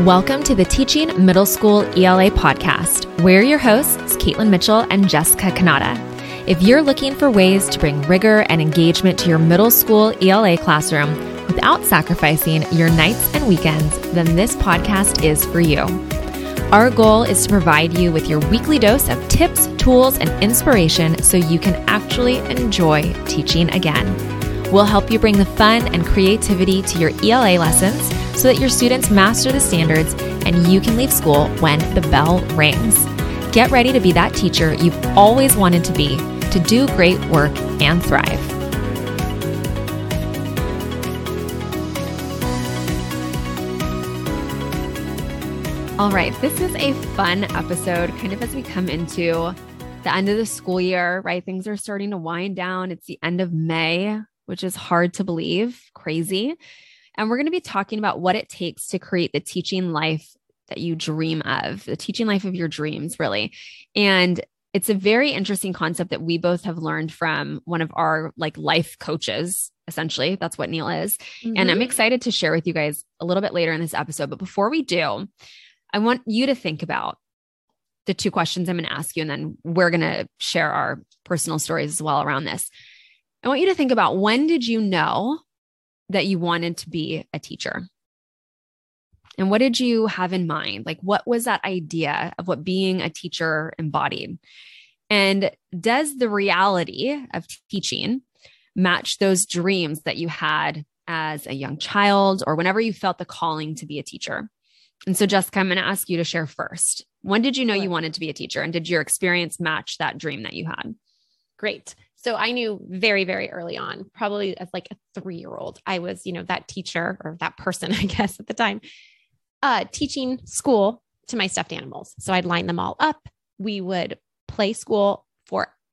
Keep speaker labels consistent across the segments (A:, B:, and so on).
A: Welcome to the Teaching Middle School ELA podcast. We're your hosts, Caitlin Mitchell and Jessica Cannata. If you're looking for ways to bring rigor and engagement to your middle school ELA classroom without sacrificing your nights and weekends, then this podcast is for you. Our goal is to provide you with your weekly dose of tips, tools, and inspiration so you can actually enjoy teaching again. We'll help you bring the fun and creativity to your ELA lessons so that your students master the standards and you can leave school when the bell rings. Get ready to be that teacher you've always wanted to be, to do great work and thrive. All right, this is a fun episode, kind of as we come into the end of the school year, right? Things are starting to wind down. It's the end of May, which is hard to believe, crazy. And we're going to be talking about what it takes to create the teaching life that you dream of, the teaching life of your dreams, really. And it's a very interesting concept that we both have learned from one of our like life coaches essentially that's what Neill is mm-hmm. and i'm mm-hmm. excited to share with you guys a little bit later in this episode but before we do i want you to think about the two questions i'm going to ask you and then we're going to share our personal stories as well around this i want you to think about when did you know that you wanted to be a teacher? And what did you have in mind? Like, what was that idea of what being a teacher embodied? And does the reality of teaching match those dreams that you had as a young child or whenever you felt the calling to be a teacher? And so, Jessica, I'm going to ask you to share first. When did you know you wanted to be a teacher? And did your experience match that dream that you had?
B: Great. So I knew very, very early on, probably as like a three year old, I was, you know, that teacher or that person, I guess at the time, uh, teaching school to my stuffed animals. So I'd line them all up. We would play school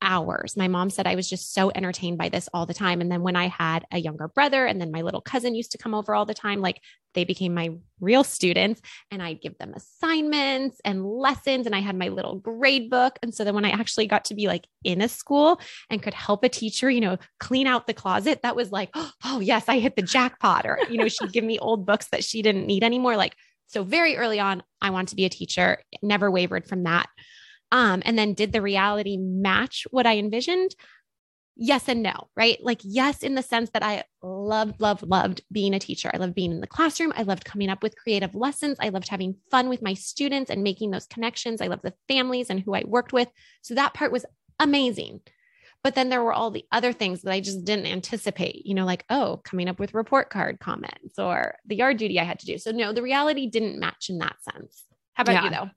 B: hours. My mom said I was just so entertained by this all the time. And then when I had a younger brother, and then my little cousin used to come over all the time, like they became my real students, and I'd give them assignments and lessons. And I had my little grade book. And so then when I actually got to be like in a school and could help a teacher, you know, clean out the closet, that was like, oh, yes, I hit the jackpot. Or, you know, she'd give me old books that she didn't need anymore. Like, so very early on, I wanted to be a teacher, never wavered from that. Um, and then did the reality match what I envisioned? Yes and no, right? Like, yes, in the sense that I loved, loved, loved being a teacher. I loved being in the classroom. I loved coming up with creative lessons. I loved having fun with my students and making those connections. I loved the families and who I worked with. So that part was amazing. But then there were all the other things that I just didn't anticipate, you know, like, oh, coming up with report card comments or the yard duty I had to do. So, no, the reality didn't match in that sense. How about yeah. you though?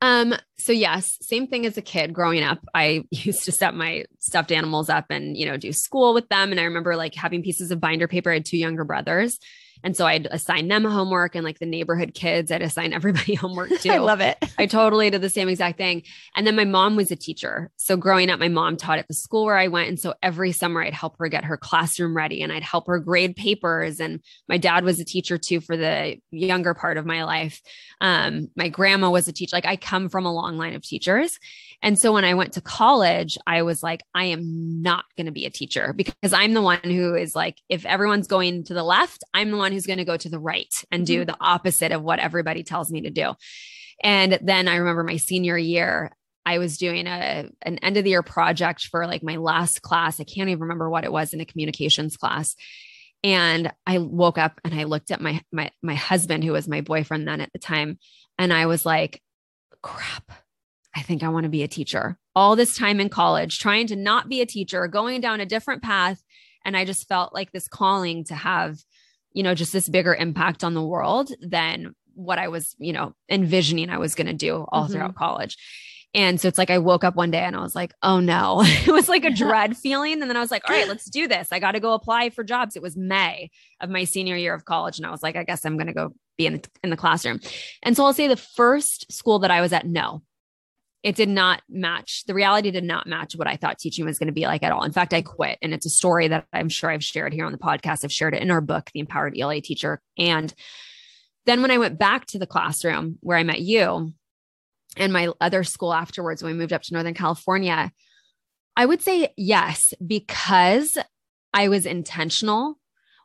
A: Um, so yes, same thing as a kid growing up. I used to set my stuffed animals up and, you know, do school with them. And I remember like having pieces of binder paper. I had two younger brothers. And so I'd assign them homework and like the neighborhood kids, I'd assign everybody homework too. I
B: love it.
A: I totally did the same exact thing. And then my mom was a teacher. So growing up, my mom taught at the school where I went. And so every summer I'd help her get her classroom ready and I'd help her grade papers. And my dad was a teacher too for the younger part of my life. Um, my grandma was a teacher. Like I come from a long line of teachers. And so when I went to college, I was like, I am not going to be a teacher because I'm the one who is like, if everyone's going to the left, I'm the one who's going to go to the right and do mm-hmm. the opposite of what everybody tells me to do. And then I remember my senior year, I was doing a an end of the year project for like my last class. I can't even remember what it was in a communications class. And I woke up and I looked at my my my husband who was my boyfriend then at the time and I was like crap I think I want to be a teacher. All this time in college, trying to not be a teacher, going down a different path. And I just felt like this calling to have, you know, just this bigger impact on the world than what I was, you know, envisioning I was going to do all mm-hmm. throughout college. And so it's like I woke up one day and I was like, oh no, it was like a dread feeling. And then I was like, all right, let's do this. I got to go apply for jobs. It was May of my senior year of college. And I was like, I guess I'm going to go be in, in the classroom. And so I'll say the first school that I was at, no, it did not match the reality did not match what i thought teaching was going to be like at all. In fact i quit and it's a story that i'm sure i've shared here on the podcast. I've shared it in our book the empowered ela teacher. And then when i went back to the classroom where i met you and my other school afterwards when we moved up to northern california i would say yes because i was intentional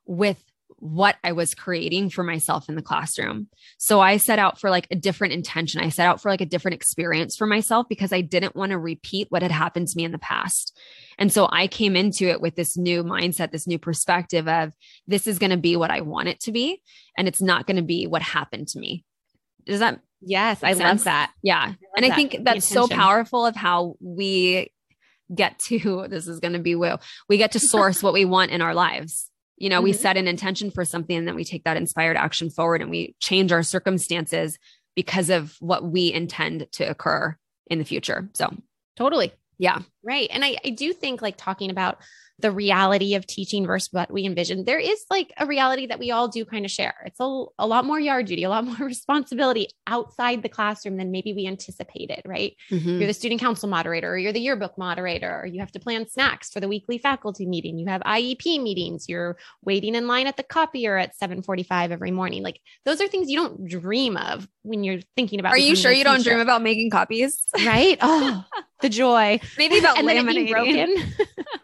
A: with what I was creating for myself in the classroom. So I set out for like a different intention. I set out for like a different experience for myself because I didn't want to repeat what had happened to me in the past. And so I came into it with this new mindset, this new perspective of this is going to be what I want it to be. And it's not going to be what happened to me. Does that?
B: Yes, I sense? love that.
A: Yeah. I and I think that's so powerful of how we get to this is going to be woo. We get to source what we want in our lives. You know, mm-hmm. we set an intention for something and then we take that inspired action forward and we change our circumstances because of what we intend to occur in the future. So,
B: totally.
A: Yeah.
B: Right. And I, I do think like talking about the reality of teaching versus what we envision, there is like a reality that we all do kind of share. It's a, a lot more yard duty, a lot more responsibility outside the classroom than maybe we anticipated, right? Mm-hmm. You're the student council moderator, or you're the yearbook moderator, or you have to plan snacks for the weekly faculty meeting. You have IEP meetings. You're waiting in line at the copier at 745 every morning. Like those are things you don't dream of when you're thinking about.
A: Are you sure you don't dream about making copies?
B: Right. Oh, the joy.
A: Maybe about and laminating.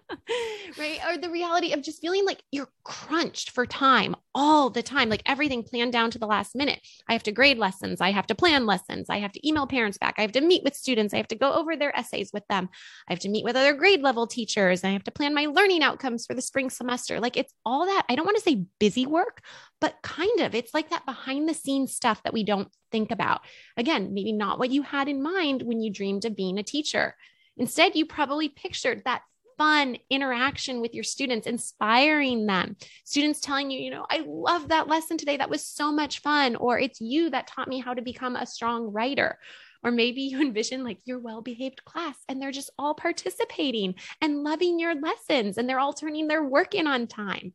B: right? Or the reality of just feeling like you're crunched for time all the time, like everything planned down to the last minute. I have to grade lessons. I have to plan lessons. I have to email parents back. I have to meet with students. I have to go over their essays with them. I have to meet with other grade level teachers. I have to plan my learning outcomes for the spring semester. Like it's all that. I don't want to say busy work, but kind of. It's like that behind the scenes stuff that we don't think about. Again, maybe not what you had in mind when you dreamed of being a teacher. Instead, you probably pictured that fun interaction with your students, inspiring them. Students telling you, you know, I love that lesson today. That was so much fun. Or it's you that taught me how to become a strong writer. Or maybe you envision like your well behaved class and they're just all participating and loving your lessons and they're all turning their work in on time.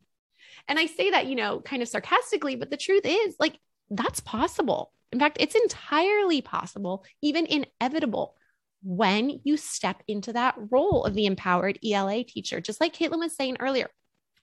B: And I say that, you know, kind of sarcastically, but the truth is like that's possible. In fact, it's entirely possible, even inevitable when you step into that role of the empowered ELA teacher. Just like Caitlin was saying earlier,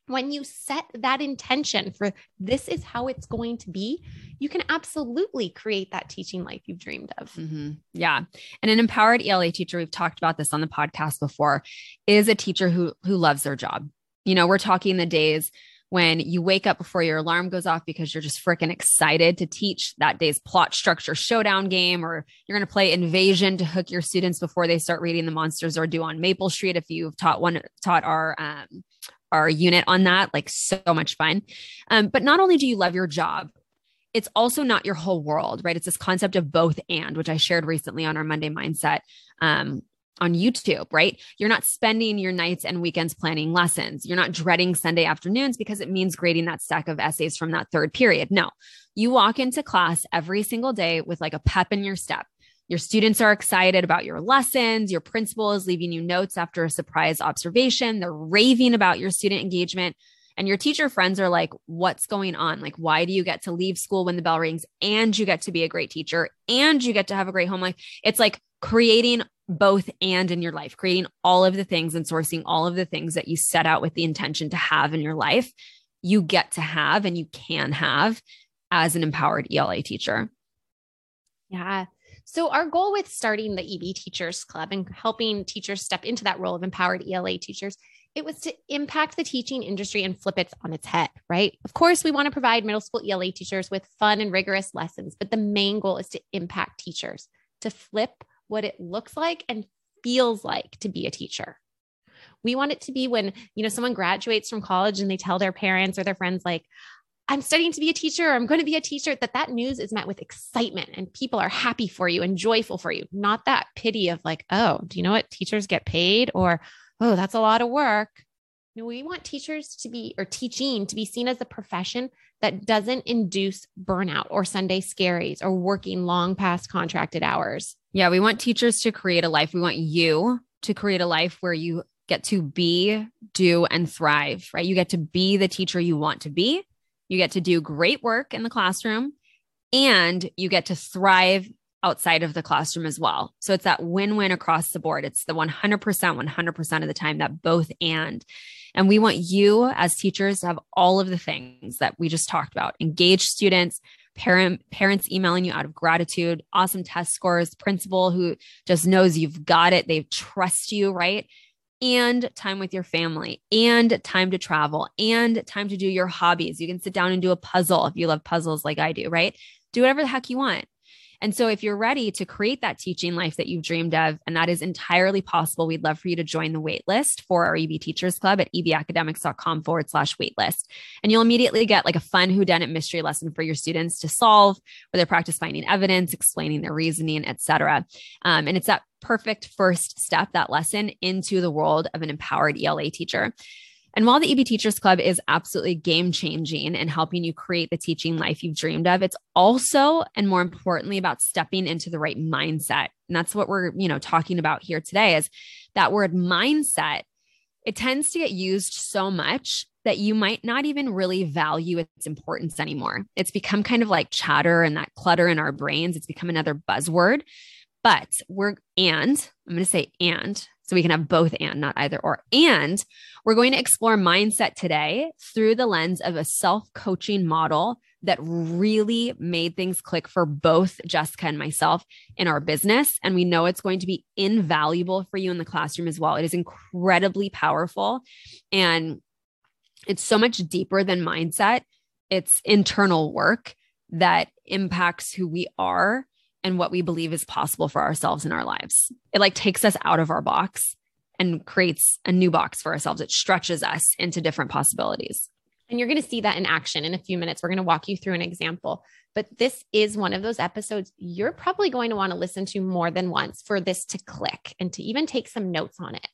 B: when you set that intention for this is how it's going to be, you can absolutely create that teaching life you've dreamed of.
A: Mm-hmm. Yeah. And an empowered ELA teacher, we've talked about this on the podcast before, is a teacher who who loves their job. You know, we're talking the days when you wake up before your alarm goes off because you're just freaking excited to teach that day's plot structure showdown game, or you're going to play invasion to hook your students before they start reading the Monsters Are Due on Maple Street. If you've taught one, taught our, um, our unit on that, like so much fun. Um, but not only do you love your job, it's also not your whole world, right? It's this concept of both and, which I shared recently on our Monday mindset um, on YouTube, right? You're not spending your nights and weekends planning lessons. You're not dreading Sunday afternoons because it means grading that stack of essays from that third period. No, you walk into class every single day with like a pep in your step. Your students are excited about your lessons. Your principal is leaving you notes after a surprise observation. They're raving about your student engagement. And your teacher friends are like, what's going on? Like, why do you get to leave school when the bell rings and you get to be a great teacher and you get to have a great home life? It's like creating both and in your life, creating all of the things and sourcing all of the things that you set out with the intention to have in your life, you get to have and you can have as an empowered ELA teacher.
B: Yeah. So, our goal with starting the EB Teachers Club and helping teachers step into that role of empowered ELA teachers, it was to impact the teaching industry and flip it on its head, right? Of course, we want to provide middle school ELA teachers with fun and rigorous lessons, but the main goal is to impact teachers, to flip what it looks like and feels like to be a teacher. We want it to be when, you know, someone graduates from college and they tell their parents or their friends like, I'm studying to be a teacher, I'm going to be a teacher, that that news is met with excitement and people are happy for you and joyful for you, not that pity of like, oh, do you know what teachers get paid? Or, oh, that's a lot of work. We want teachers to be, or teaching to be seen as a profession that doesn't induce burnout or Sunday scaries or working long past contracted hours.
A: Yeah, we want teachers to create a life. We want you to create a life where you get to be, do, and thrive, right? You get to be the teacher you want to be. You get to do great work in the classroom and you get to thrive outside of the classroom as well. So it's that win win across the board. It's the 100%, 100% of the time that both and. And we want you as teachers to have all of the things that we just talked about engage students, parent parents emailing you out of gratitude, awesome test scores, principal who just knows you've got it, they trust you, right? and time with your family and time to travel and time to do your hobbies. You can sit down and do a puzzle if you love puzzles like I do, right? Do whatever the heck you want. And so, if you're ready to create that teaching life that you've dreamed of, and that is entirely possible, we'd love for you to join the waitlist for our EB Teachers Club at ebacademics.com forward slash waitlist. And you'll immediately get like a fun whodunit mystery lesson for your students to solve, where they practice finding evidence, explaining their reasoning, etc. Um, and it's that perfect first step, that lesson into the world of an empowered ELA teacher. And while the EB Teachers Club is absolutely game changing and helping you create the teaching life you've dreamed of, it's also and more importantly about stepping into the right mindset. And that's what we're, you know, talking about here today is that word mindset. It tends to get used so much that you might not even really value its importance anymore. It's become kind of like chatter and that clutter in our brains. It's become another buzzword. But we're, and I'm going to say, and so we can have both and, not either or. And we're going to explore mindset today through the lens of a self coaching model that really made things click for both Jessica and myself in our business. And we know it's going to be invaluable for you in the classroom as well. It is incredibly powerful and it's so much deeper than mindset, it's internal work that impacts who we are and what we believe is possible for ourselves in our lives. It like takes us out of our box and creates a new box for ourselves. It stretches us into different possibilities.
B: And you're going to see that in action in a few minutes. We're going to walk you through an example. But this is one of those episodes you're probably going to want to listen to more than once for this to click and to even take some notes on it.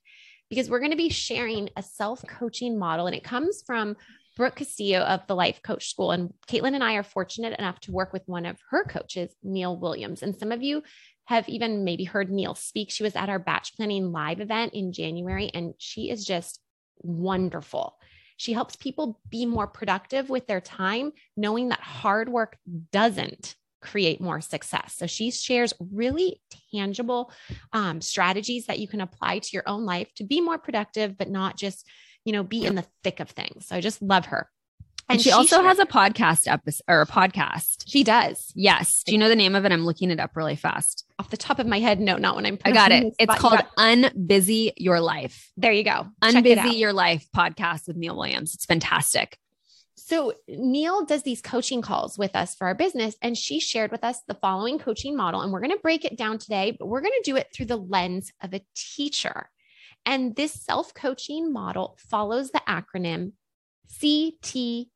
B: Because we're going to be sharing a self coaching model, and it comes from Brooke Castillo of the Life Coach School. And Caitlin and I are fortunate enough to work with one of her coaches, Neill Williams. And some of you have even maybe heard Neill speak. She was at our batch planning live event in January, and she is just wonderful. She helps people be more productive with their time, knowing that hard work doesn't create more success. So she shares really tangible um, strategies that you can apply to your own life to be more productive, but not just you know, be in the thick of things. So I just love her.
A: And, she, she, also has a podcast episode or a podcast.
B: She does.
A: Yes. Do you know the name of it? I'm looking it up really fast.
B: Off the top of my head, no, not when I'm.
A: I got it. It's called Unbusy Your Life.
B: There you go.
A: Unbusy Your Life podcast with Neill Williams. It's fantastic.
B: So Neill does these coaching calls with us for our business, and she shared with us the following coaching model, and we're going to break it down today, but we're going to do it through the lens of a teacher. And this self coaching model follows the acronym CTFAR.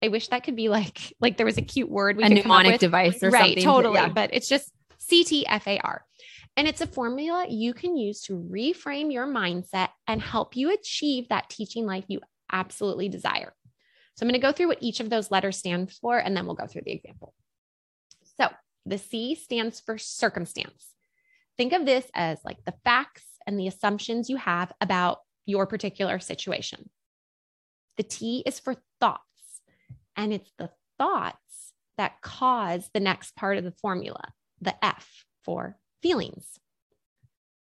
B: I wish that could be like like there was a cute word
A: we a mnemonic device or
B: right,
A: something.
B: Totally, yeah. but it's just CTFAR. And it's a formula you can use to reframe your mindset and help you achieve that teaching life you absolutely desire. So I'm going to go through what each of those letters stand for, and then we'll go through the example. So the C stands for circumstance. Think of this as like the facts and the assumptions you have about your particular situation. The T is for thoughts, and it's the thoughts that cause the next part of the formula, the F for feelings.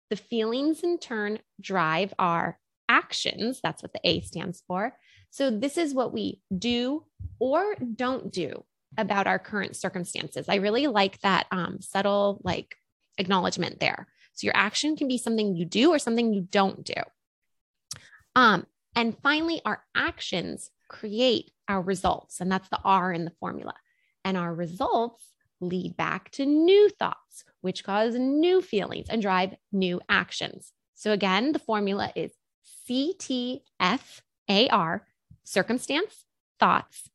B: The feelings in turn drive our actions. That's what the A stands for. So, this is what we do or don't do about our current circumstances. I really like that um, subtle, like, acknowledgement there. So your action can be something you do or something you don't do. Um, and finally, our actions create our results, and that's the R in the formula. And our results lead back to new thoughts, which cause new feelings and drive new actions. So again, the formula is CTFAR circumstance, thoughts,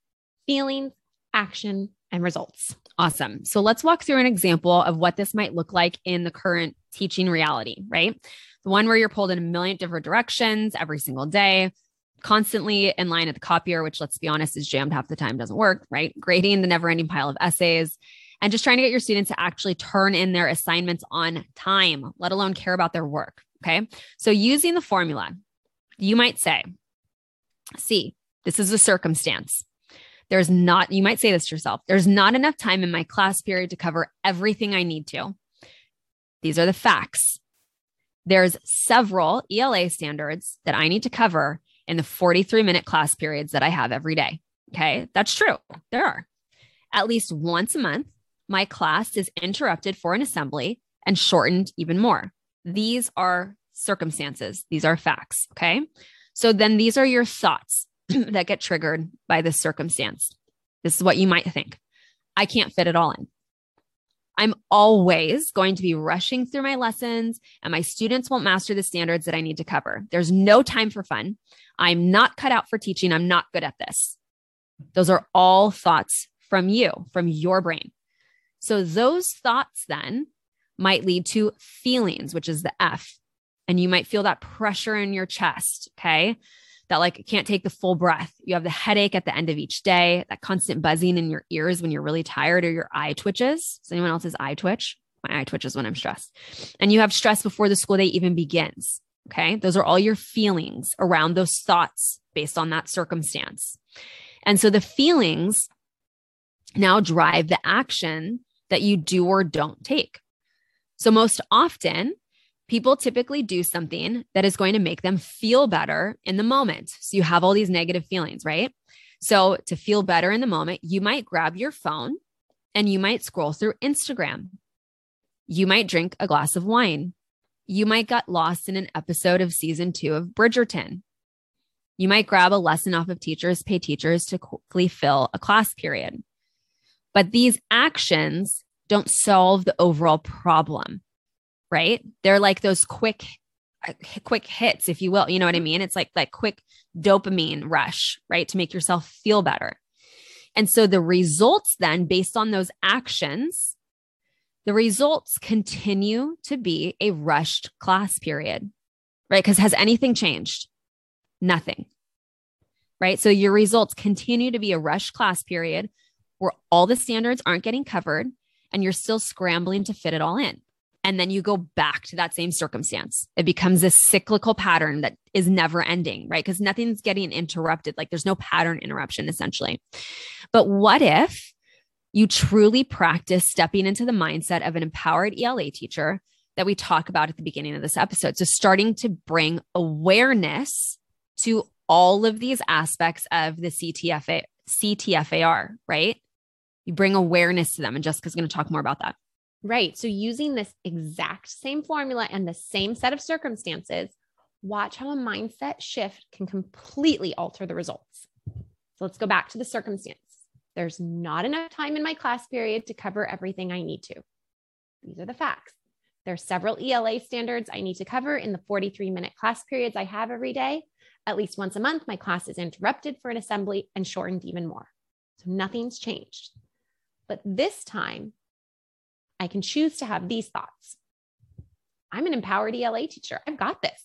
B: feelings, action, and results.
A: Awesome. So let's walk through an example of what this might look like in the current teaching reality, right? The one where you're pulled in a million different directions every single day, constantly in line at the copier, which let's be honest is jammed half the time, doesn't work, right? Grading the never ending pile of essays and just trying to get your students to actually turn in their assignments on time, let alone care about their work. Okay. So using the formula, you might say, see, this is a circumstance. There's not, you might say this to yourself, there's not enough time in my class period to cover everything I need to. These are the facts. There's several ELA standards that I need to cover in the 43 minute class periods that I have every day. Okay. That's true. There are. At least once a month, my class is interrupted for an assembly and shortened even more. These are circumstances. These are facts. Okay. So then these are your thoughts that get triggered by this circumstance. This is what you might think I can't fit it all in. I'm always going to be rushing through my lessons, and my students won't master the standards that I need to cover. There's no time for fun. I'm not cut out for teaching. I'm not good at this. Those are all thoughts from you, from your brain. So, those thoughts then might lead to feelings, which is the F. And you might feel that pressure in your chest. Okay that like can't take the full breath. You have the headache at the end of each day, that constant buzzing in your ears when you're really tired or your eye twitches. Does anyone else's eye twitch? My eye twitches when I'm stressed. And you have stress before the school day even begins. Okay. Those are all your feelings around those thoughts based on that circumstance. And so the feelings now drive the action that you do or don't take. So most often, people typically do something that is going to make them feel better in the moment. So you have all these negative feelings, right? So to feel better in the moment, you might grab your phone and you might scroll through Instagram. You might drink a glass of wine. You might get lost in an episode of season two of Bridgerton. You might grab a lesson off of Teachers Pay Teachers to quickly fill a class period. But these actions don't solve the overall problem right? They're like those quick uh, quick hits if you will you know what i mean? It's like that quick dopamine rush right to make yourself feel better. And so the results then based on those actions the results continue to be a rushed class period right? Because has anything changed? Nothing right? So your results continue to be a rushed class period where all the standards aren't getting covered and you're still scrambling to fit it all in and then you go back to that same circumstance. It becomes this cyclical pattern that is never ending, right? Because nothing's getting interrupted. Like there's no pattern interruption essentially. But what if you truly practice stepping into the mindset of an empowered ELA teacher that we talk about at the beginning of this episode? So starting to bring awareness to all of these aspects of the CTFA, CTFAR, right? You bring awareness to them. And Jessica's going to talk more about that.
B: Right. So using this exact same formula and the same set of circumstances, watch how a mindset shift can completely alter the results. So let's go back to the circumstance. There's not enough time in my class period to cover everything I need to. These are the facts. There are several ELA standards I need to cover in the 43 minute class periods I have every day. At least once a month, my class is interrupted for an assembly and shortened even more. So nothing's changed. But this time, I can choose to have these thoughts. I'm an empowered ELA teacher. I've got this.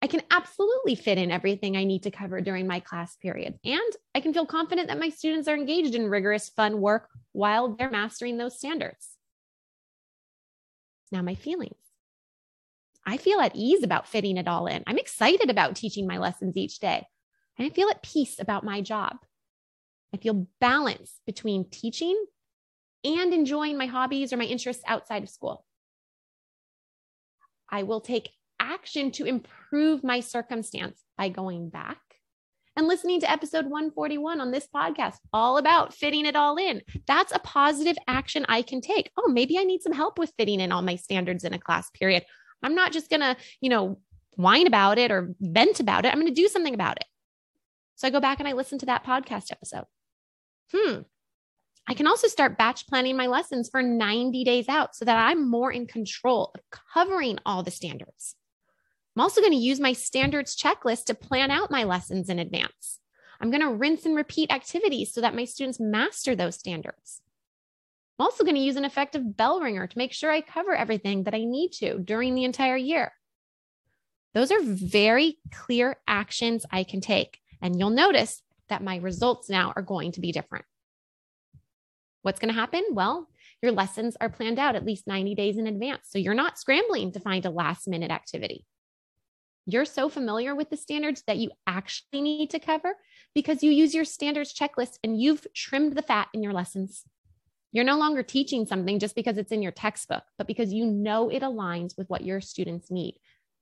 B: I can absolutely fit in everything I need to cover during my class period. And I can feel confident that my students are engaged in rigorous, fun work while they're mastering those standards. Now, my feelings. I feel at ease about fitting it all in. I'm excited about teaching my lessons each day. And I feel at peace about my job. I feel balance between teaching and enjoying my hobbies or my interests outside of school. I will take action to improve my circumstance by going back and listening to episode 141 on this podcast, all about fitting it all in. That's a positive action I can take. Oh, maybe I need some help with fitting in all my standards in a class period. I'm not just going to, you know, whine about it or vent about it. I'm going to do something about it. So I go back and I listen to that podcast episode. Hmm, I can also start batch planning my lessons for 90 days out so that I'm more in control of covering all the standards. I'm also going to use my standards checklist to plan out my lessons in advance. I'm going to rinse and repeat activities so that my students master those standards. I'm also going to use an effective bell ringer to make sure I cover everything that I need to during the entire year. Those are very clear actions I can take. And you'll notice that my results now are going to be different. What's going to happen? Well, your lessons are planned out at least 90 days in advance. So you're not scrambling to find a last minute activity. You're so familiar with the standards that you actually need to cover because you use your standards checklist and you've trimmed the fat in your lessons. You're no longer teaching something just because it's in your textbook, but because you know it aligns with what your students need.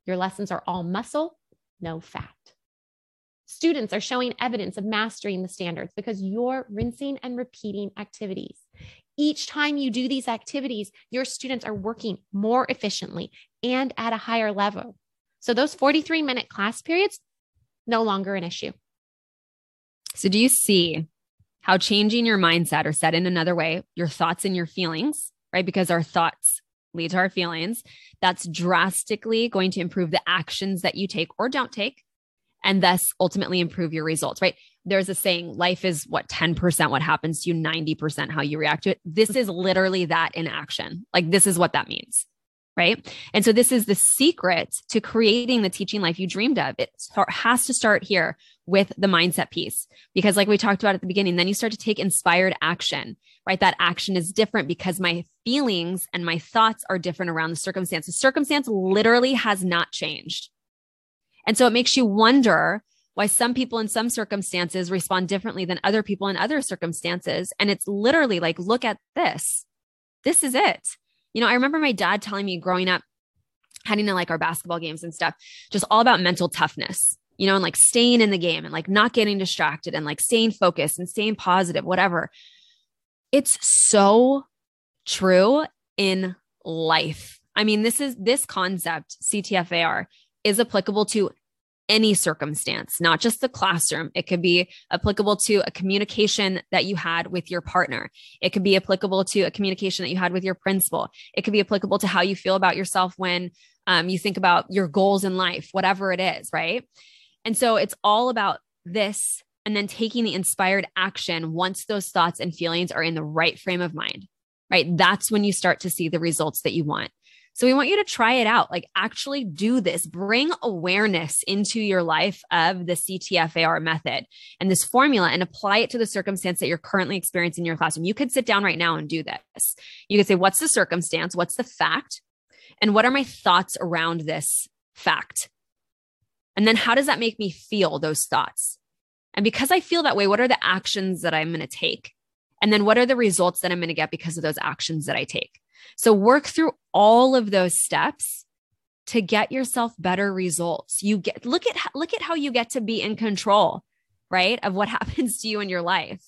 B: Your lessons are all muscle, no fat. Students are showing evidence of mastering the standards because you're rinsing and repeating activities. Each time you do these activities, your students are working more efficiently and at a higher level. So those 43 minute class periods, no longer an issue.
A: So, do you see how changing your mindset, or said in another way, your thoughts and your feelings, right? Because our thoughts lead to our feelings, that's drastically going to improve the actions that you take or don't take, and thus ultimately improve your results, right? There's a saying, life is what 10% what happens to you, 90% how you react to it. This is literally that in action. Like, this is what that means right? And so this is the secret to creating the teaching life you dreamed of. It has to start here with the mindset piece because like we talked about at the beginning, then you start to take inspired action, right? That action is different because my feelings and my thoughts are different around the circumstance. The circumstance literally has not changed. And so it makes you wonder why some people in some circumstances respond differently than other people in other circumstances. And it's literally like, look at this. This is it. You know, I remember my dad telling me growing up, heading to like our basketball games and stuff, just all about mental toughness, you know, and like staying in the game and like not getting distracted and like staying focused and staying positive, whatever. It's so true in life. I mean, this is this concept, CTFAR, is applicable to any circumstance, not just the classroom. It could be applicable to a communication that you had with your partner. It could be applicable to a communication that you had with your principal. It could be applicable to how you feel about yourself when um, you think about your goals in life, whatever it is, right? And so it's all about this and then taking the inspired action once those thoughts and feelings are in the right frame of mind, right? That's when you start to see the results that you want. So we want you to try it out, like actually do this, bring awareness into your life of the CTFAR method and this formula and apply it to the circumstance that you're currently experiencing in your classroom. You could sit down right now and do this. You could say, what's the circumstance? What's the fact? And what are my thoughts around this fact? And then how does that make me feel those thoughts? And because I feel that way, what are the actions that I'm going to take? And then what are the results that I'm going to get because of those actions that I take? So work through all of those steps to get yourself better results. You get look at look at how you get to be in control, right? Of what happens to you in your life.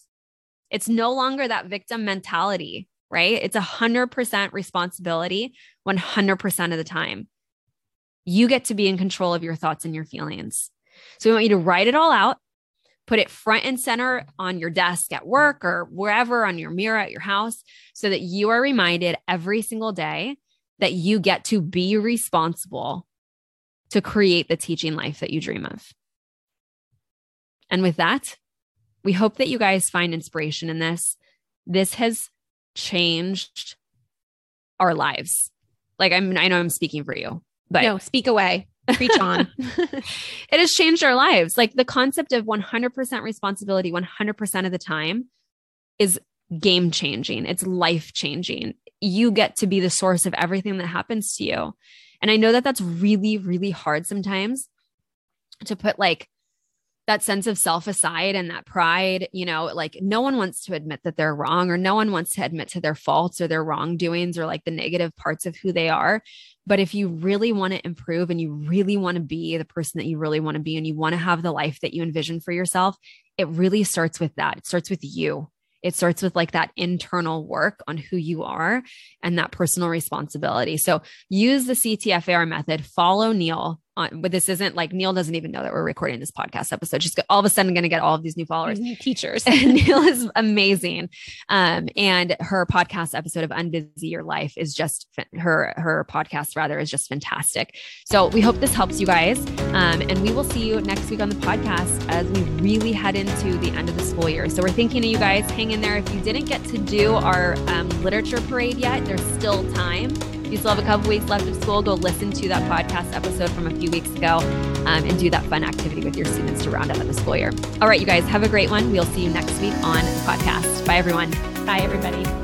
A: It's no longer that victim mentality, right? It's a 100% responsibility 100% of the time. You get to be in control of your thoughts and your feelings. So we want you to write it all out put it front and center on your desk at work or wherever on your mirror at your house so that you are reminded every single day that you get to be responsible to create the teaching life that you dream of. And with that, we hope that you guys find inspiration in this. This has changed our lives. Like I'm I know I'm speaking for you, but
B: no, speak away. Preach on.
A: it has changed our lives. Like the concept of 100% responsibility 100% of the time is game changing. It's life changing. You get to be the source of everything that happens to you. And I know that that's really, really hard sometimes to put like that sense of self aside and that pride, you know, like no one wants to admit that they're wrong or no one wants to admit to their faults or their wrongdoings or like the negative parts of who they are. But if you really want to improve and you really want to be the person that you really want to be and you want to have the life that you envision for yourself, it really starts with that. It starts with you. It starts with like that internal work on who you are and that personal responsibility. So use the CTFAR method, follow Neill on, but this isn't like Neill doesn't even know that we're recording this podcast episode. She's all of a sudden going to get all of these new followers,
B: new teachers.
A: And Neill is amazing. Um, and her podcast episode of Unbusy Your Life is just her, her podcast rather is just fantastic. So we hope this helps you guys. Um, and we will see you next week on the podcast as we really head into the end of the school year. So we're thinking of you guys, hang in there. If you didn't get to do our um, literature parade yet, there's still time you still have a couple weeks left of school, go listen to that podcast episode from a few weeks ago um, and do that fun activity with your students to round out the school year. All right, you guys, have a great one. We'll see you next week on the podcast. Bye, everyone.
B: Bye, everybody.